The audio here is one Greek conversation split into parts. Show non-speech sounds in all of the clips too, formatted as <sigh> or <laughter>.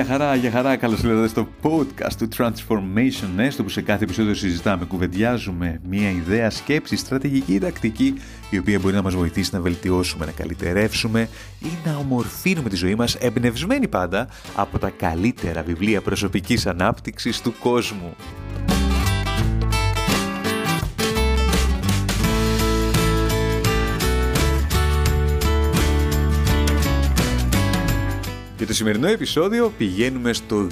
Γεια χαρά, γεια χαρά, καλώς ήρθατε στο podcast του Transformation Nest όπου σε κάθε επεισόδιο συζητάμε, κουβεντιάζουμε μια ιδέα, σκέψη, στρατηγική ή τακτική η οποία μπορεί να μας βοηθήσει να βελτιώσουμε, να καλυτερεύσουμε ή να ομορφύνουμε τη ζωή μας εμπνευσμένη πάντα από τα καλύτερα βιβλία προσωπικής ανάπτυξης του κόσμου. Το σημερινό επεισόδιο πηγαίνουμε στο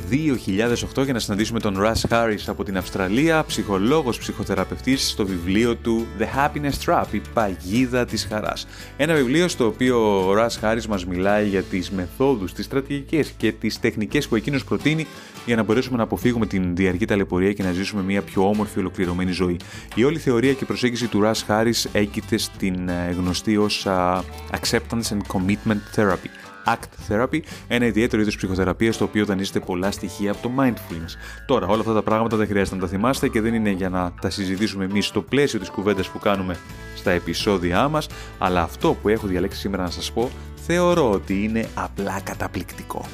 2008 για να συναντήσουμε τον Russ Harris από την Αυστραλία, ψυχολόγος ψυχοθεραπευτής στο βιβλίο του The Happiness Trap, η παγίδα της χαράς. Ένα βιβλίο στο οποίο ο Russ Harris μας μιλάει για τις μεθόδους, τις στρατηγικές και τις τεχνικές που εκείνος προτείνει για να μπορέσουμε να αποφύγουμε την διαρκή ταλαιπωρία και να ζήσουμε μια πιο όμορφη ολοκληρωμένη ζωή. Η όλη θεωρία και προσέγγιση του Russ Harris έγκυται στην ε, γνωστή ως Acceptance and Commitment Therapy ACT Therapy, ένα ιδιαίτερο είδος ψυχοθεραπείας το οποίο δανείζεται πολλά στοιχεία από το mindfulness. Τώρα, όλα αυτά τα πράγματα δεν χρειάζεται να τα θυμάστε και δεν είναι για να τα συζητήσουμε εμείς στο πλαίσιο της κουβέντας που κάνουμε στα επεισόδια μας, αλλά αυτό που έχω διαλέξει σήμερα να σας πω θεωρώ ότι είναι απλά καταπληκτικό.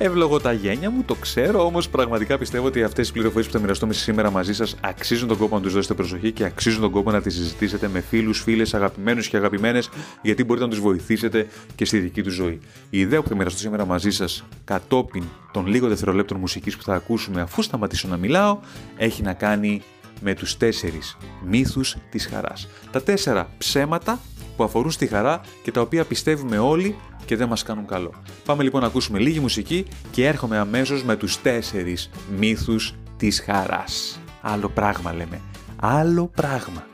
Εύλογο τα γένια μου, το ξέρω, όμως πραγματικά πιστεύω ότι αυτές οι πληροφορίες που θα μοιραστούμε σήμερα μαζί σας αξίζουν τον κόπο να τους δώσετε προσοχή και αξίζουν τον κόπο να τις συζητήσετε με φίλους, φίλες, αγαπημένους και αγαπημένες, γιατί μπορείτε να τους βοηθήσετε και στη δική τους ζωή. Η ιδέα που θα μοιραστώ σήμερα μαζί σας κατόπιν των λίγων δευτερολέπτων μουσικής που θα ακούσουμε αφού σταματήσω να μιλάω, έχει να κάνει με τους τέσσερις μύθους της χαράς. Τα τέσσερα ψέματα που αφορούν στη χαρά και τα οποία πιστεύουμε όλοι και δεν μας κάνουν καλό. Πάμε λοιπόν να ακούσουμε λίγη μουσική και έρχομαι αμέσως με τους τέσσερις μύθους της χαράς. Άλλο πράγμα λέμε. Άλλο πράγμα.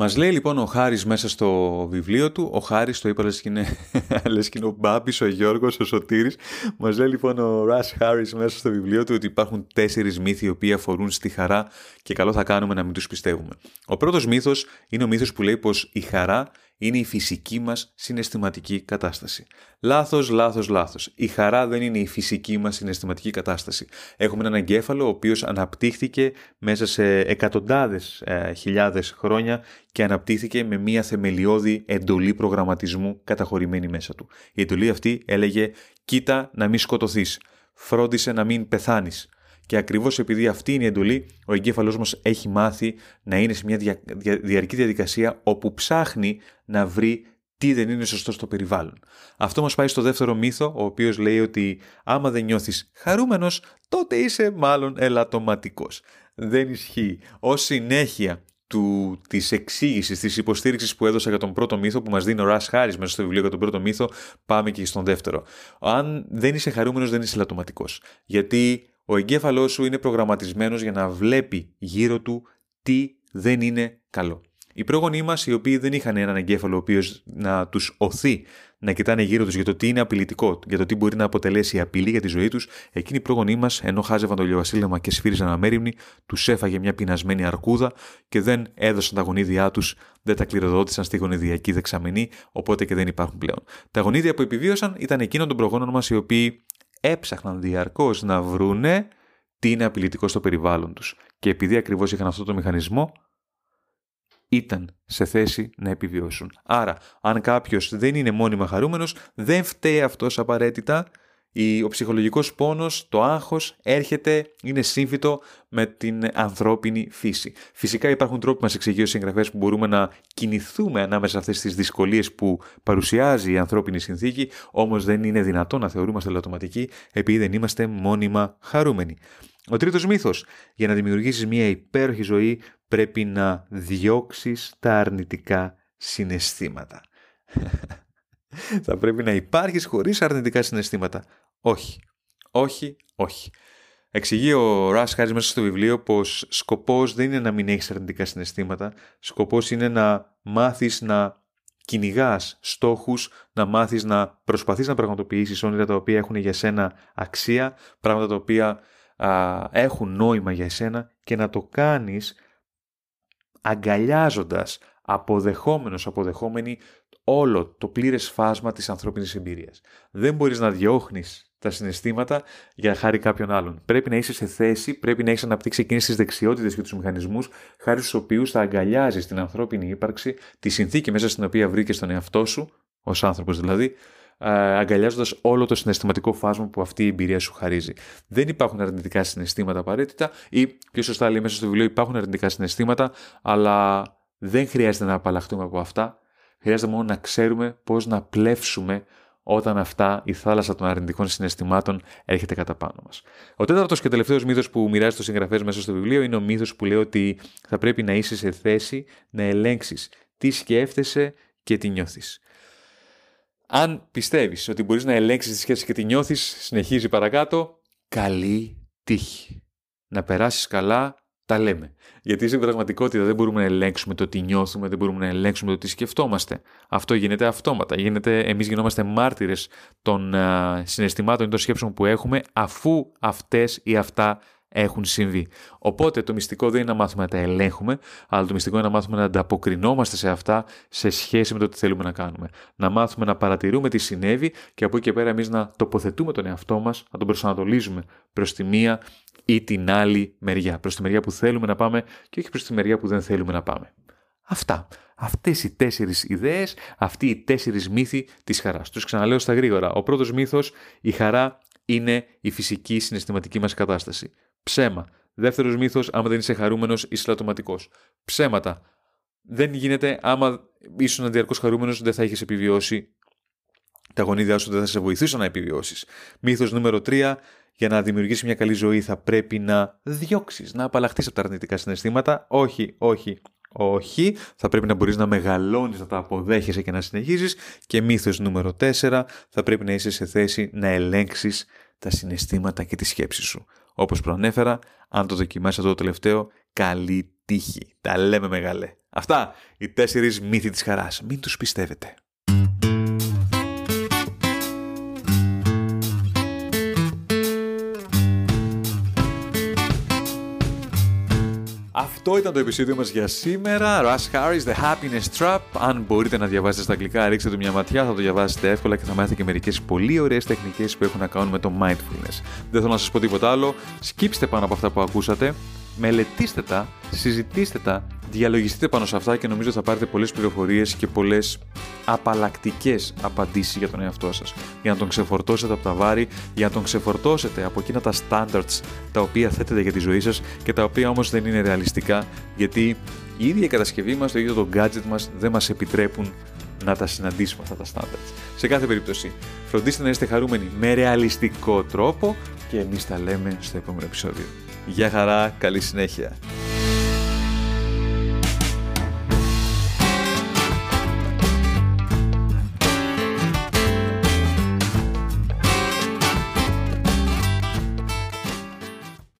Μας λέει λοιπόν ο Χάρης μέσα στο βιβλίο του, ο Χάρης το είπα λες και είναι, <laughs> λες και είναι ο Μπάμπης, ο Γιώργος, ο Σωτήρης. Μας λέει λοιπόν ο Ρας Χάρης μέσα στο βιβλίο του ότι υπάρχουν τέσσερις μύθοι οι οποίοι αφορούν στη χαρά και καλό θα κάνουμε να μην τους πιστεύουμε. Ο πρώτος μύθος είναι ο μύθος που λέει πως η χαρά είναι η φυσική μας συναισθηματική κατάσταση. Λάθος, λάθος, λάθος. Η χαρά δεν είναι η φυσική μας συναισθηματική κατάσταση. Έχουμε έναν εγκέφαλο ο οποίος αναπτύχθηκε μέσα σε εκατοντάδες ε, χιλιάδες χρόνια και αναπτύχθηκε με μια θεμελιώδη εντολή προγραμματισμού καταχωρημένη μέσα του. Η εντολή αυτή έλεγε «Κοίτα να μην σκοτωθείς, φρόντισε να μην πεθάνεις, και ακριβώς επειδή αυτή είναι η εντολή, ο εγκέφαλός μας έχει μάθει να είναι σε μια δια, διαρκή διαδικασία όπου ψάχνει να βρει τι δεν είναι σωστό στο περιβάλλον. Αυτό μας πάει στο δεύτερο μύθο, ο οποίος λέει ότι άμα δεν νιώθεις χαρούμενος, τότε είσαι μάλλον ελαττωματικός. Δεν ισχύει. Ως συνέχεια του, της εξήγησης, της υποστήριξης που έδωσα για τον πρώτο μύθο που μας δίνει ο Ρας Χάρης μέσα στο βιβλίο για τον πρώτο μύθο, πάμε και στον δεύτερο. Αν δεν είσαι χαρούμενος δεν είσαι ελαττωματικός. Γιατί ο εγκέφαλός σου είναι προγραμματισμένος για να βλέπει γύρω του τι δεν είναι καλό. Οι πρόγονοί μας, οι οποίοι δεν είχαν έναν εγκέφαλο ο οποίος να τους οθεί να κοιτάνε γύρω τους για το τι είναι απειλητικό, για το τι μπορεί να αποτελέσει απειλή για τη ζωή τους, εκείνοι οι πρόγονοί μας, ενώ χάζευαν το λιοβασίλεμα και σφύριζαν αμέριμνη, τους έφαγε μια πεινασμένη αρκούδα και δεν έδωσαν τα γονίδια τους, δεν τα κληροδότησαν στη γονιδιακή δεξαμενή, οπότε και δεν υπάρχουν πλέον. Τα γονίδια που επιβίωσαν ήταν εκείνων των προγόνων μας οι οποίοι έψαχναν διαρκώς να βρούνε τι είναι απειλητικό στο περιβάλλον τους. Και επειδή ακριβώς είχαν αυτό το μηχανισμό, ήταν σε θέση να επιβιώσουν. Άρα, αν κάποιος δεν είναι μόνιμα χαρούμενος, δεν φταίει αυτός απαραίτητα ο ψυχολογικός πόνος, το άγχος έρχεται, είναι σύμφυτο με την ανθρώπινη φύση. Φυσικά υπάρχουν τρόποι μας εξηγεί ο συγγραφέας που μπορούμε να κινηθούμε ανάμεσα σε αυτές τις δυσκολίες που παρουσιάζει η ανθρώπινη συνθήκη, όμως δεν είναι δυνατό να θεωρούμαστε λατωματικοί επειδή δεν είμαστε μόνιμα χαρούμενοι. Ο τρίτος μύθος. Για να δημιουργήσεις μια υπέροχη ζωή πρέπει να διώξεις τα αρνητικά συναισθήματα. <laughs> θα πρέπει να υπάρχεις χωρίς αρνητικά συναισθήματα. Όχι. Όχι, όχι. Εξηγεί ο Ράς Χάρης μέσα στο βιβλίο πως σκοπός δεν είναι να μην έχεις αρνητικά συναισθήματα, σκοπός είναι να μάθεις να κυνηγάς στόχους, να μάθεις να προσπαθείς να πραγματοποιήσεις όνειρα τα οποία έχουν για σένα αξία, πράγματα τα οποία έχουν νόημα για σένα και να το κάνεις αγκαλιάζοντας, αποδεχόμενος, αποδεχόμενη όλο το πλήρες φάσμα της ανθρώπινης εμπειρίας. Δεν μπορείς να διώχνεις τα συναισθήματα για χάρη κάποιον άλλον. Πρέπει να είσαι σε θέση, πρέπει να έχεις αναπτύξει εκείνες τις δεξιότητες και τους μηχανισμούς, χάρη στους οποίους θα αγκαλιάζεις την ανθρώπινη ύπαρξη, τη συνθήκη μέσα στην οποία βρήκες τον εαυτό σου, ως άνθρωπος δηλαδή, αγκαλιάζοντας όλο το συναισθηματικό φάσμα που αυτή η εμπειρία σου χαρίζει. Δεν υπάρχουν αρνητικά συναισθήματα απαραίτητα, ή πιο σωστά λέει μέσα στο βιβλίο υπάρχουν αρνητικά συναισθήματα, αλλά δεν χρειάζεται να απαλλαχτούμε από αυτά. Χρειάζεται μόνο να ξέρουμε πώς να πλεύσουμε όταν αυτά η θάλασσα των αρνητικών συναισθημάτων έρχεται κατά πάνω μας. Ο τέταρτος και τελευταίος μύθος που μοιράζει το συγγραφέα μέσα στο βιβλίο είναι ο μύθος που λέει ότι θα πρέπει να είσαι σε θέση να ελέγξεις τι σκέφτεσαι και τι νιώθεις. Αν πιστεύεις ότι μπορείς να ελέγξεις τη σχέση και τη νιώθεις, συνεχίζει παρακάτω. Καλή τύχη. Να περάσεις καλά τα λέμε. Γιατί στην πραγματικότητα δεν μπορούμε να ελέγξουμε το τι νιώθουμε, δεν μπορούμε να ελέγξουμε το τι σκεφτόμαστε. Αυτό γίνεται αυτόματα. Γίνεται, εμείς γινόμαστε μάρτυρες των α, συναισθημάτων ή των σκέψεων που έχουμε αφού αυτές ή αυτά έχουν συμβεί. Οπότε το μυστικό δεν είναι να μάθουμε να τα ελέγχουμε, αλλά το μυστικό είναι να μάθουμε να ανταποκρινόμαστε σε αυτά σε σχέση με το τι θέλουμε να κάνουμε. Να μάθουμε να παρατηρούμε τι συνέβη και από εκεί και πέρα εμείς να τοποθετούμε τον εαυτό μας, να τον προσανατολίζουμε προς τη μία ή την άλλη μεριά. Προς τη μεριά που θέλουμε να πάμε και όχι προς τη μεριά που δεν θέλουμε να πάμε. Αυτά. Αυτές οι τέσσερις ιδέες, αυτοί οι τέσσερις μύθοι της χαράς. Τους ξαναλέω στα γρήγορα. Ο πρώτος μύθος, η χαρά είναι η φυσική συναισθηματική μας κατάσταση. Ψέμα. Δεύτερος μύθος, άμα δεν είσαι χαρούμενος, είσαι λατωματικός. Ψέματα. Δεν γίνεται, άμα ήσουν διαρκώ χαρούμενος, δεν θα είχες επιβιώσει. Τα γονίδια σου δεν θα σε βοηθήσουν να επιβιώσεις. Μύθος νούμερο 3. Για να δημιουργήσει μια καλή ζωή θα πρέπει να διώξεις, να απαλλαχθείς από τα αρνητικά συναισθήματα. Όχι, όχι, όχι. Θα πρέπει να μπορείς να μεγαλώνεις, να τα αποδέχεσαι και να συνεχίζεις. Και μύθος νούμερο 4. Θα πρέπει να είσαι σε θέση να ελέγξεις τα συναισθήματα και τη σκέψη σου. Όπως προανέφερα, αν το δοκιμάσετε το τελευταίο, καλή τύχη. Τα λέμε μεγάλε. Αυτά οι τέσσερις μύθοι της χαράς. Μην τους πιστεύετε. Αυτό ήταν το επεισόδιο μας για σήμερα. Russ Harris, The Happiness Trap. Αν μπορείτε να διαβάσετε στα αγγλικά, ρίξτε του μια ματιά, θα το διαβάσετε εύκολα και θα μάθετε και μερικές πολύ ωραίες τεχνικές που έχουν να κάνουν με το mindfulness. Δεν θέλω να σας πω τίποτα άλλο. Σκύψτε πάνω από αυτά που ακούσατε μελετήστε τα, συζητήστε τα, διαλογιστείτε πάνω σε αυτά και νομίζω θα πάρετε πολλές πληροφορίες και πολλές απαλλακτικές απαντήσεις για τον εαυτό σας. Για να τον ξεφορτώσετε από τα βάρη, για να τον ξεφορτώσετε από εκείνα τα standards τα οποία θέτετε για τη ζωή σας και τα οποία όμως δεν είναι ρεαλιστικά γιατί η ίδια η κατασκευή μας, το ίδιο το gadget μας δεν μας επιτρέπουν να τα συναντήσουμε αυτά τα standards. Σε κάθε περίπτωση, φροντίστε να είστε χαρούμενοι με ρεαλιστικό τρόπο και εμείς τα λέμε στο επόμενο επεισόδιο. Γεια χαρά, καλή συνέχεια.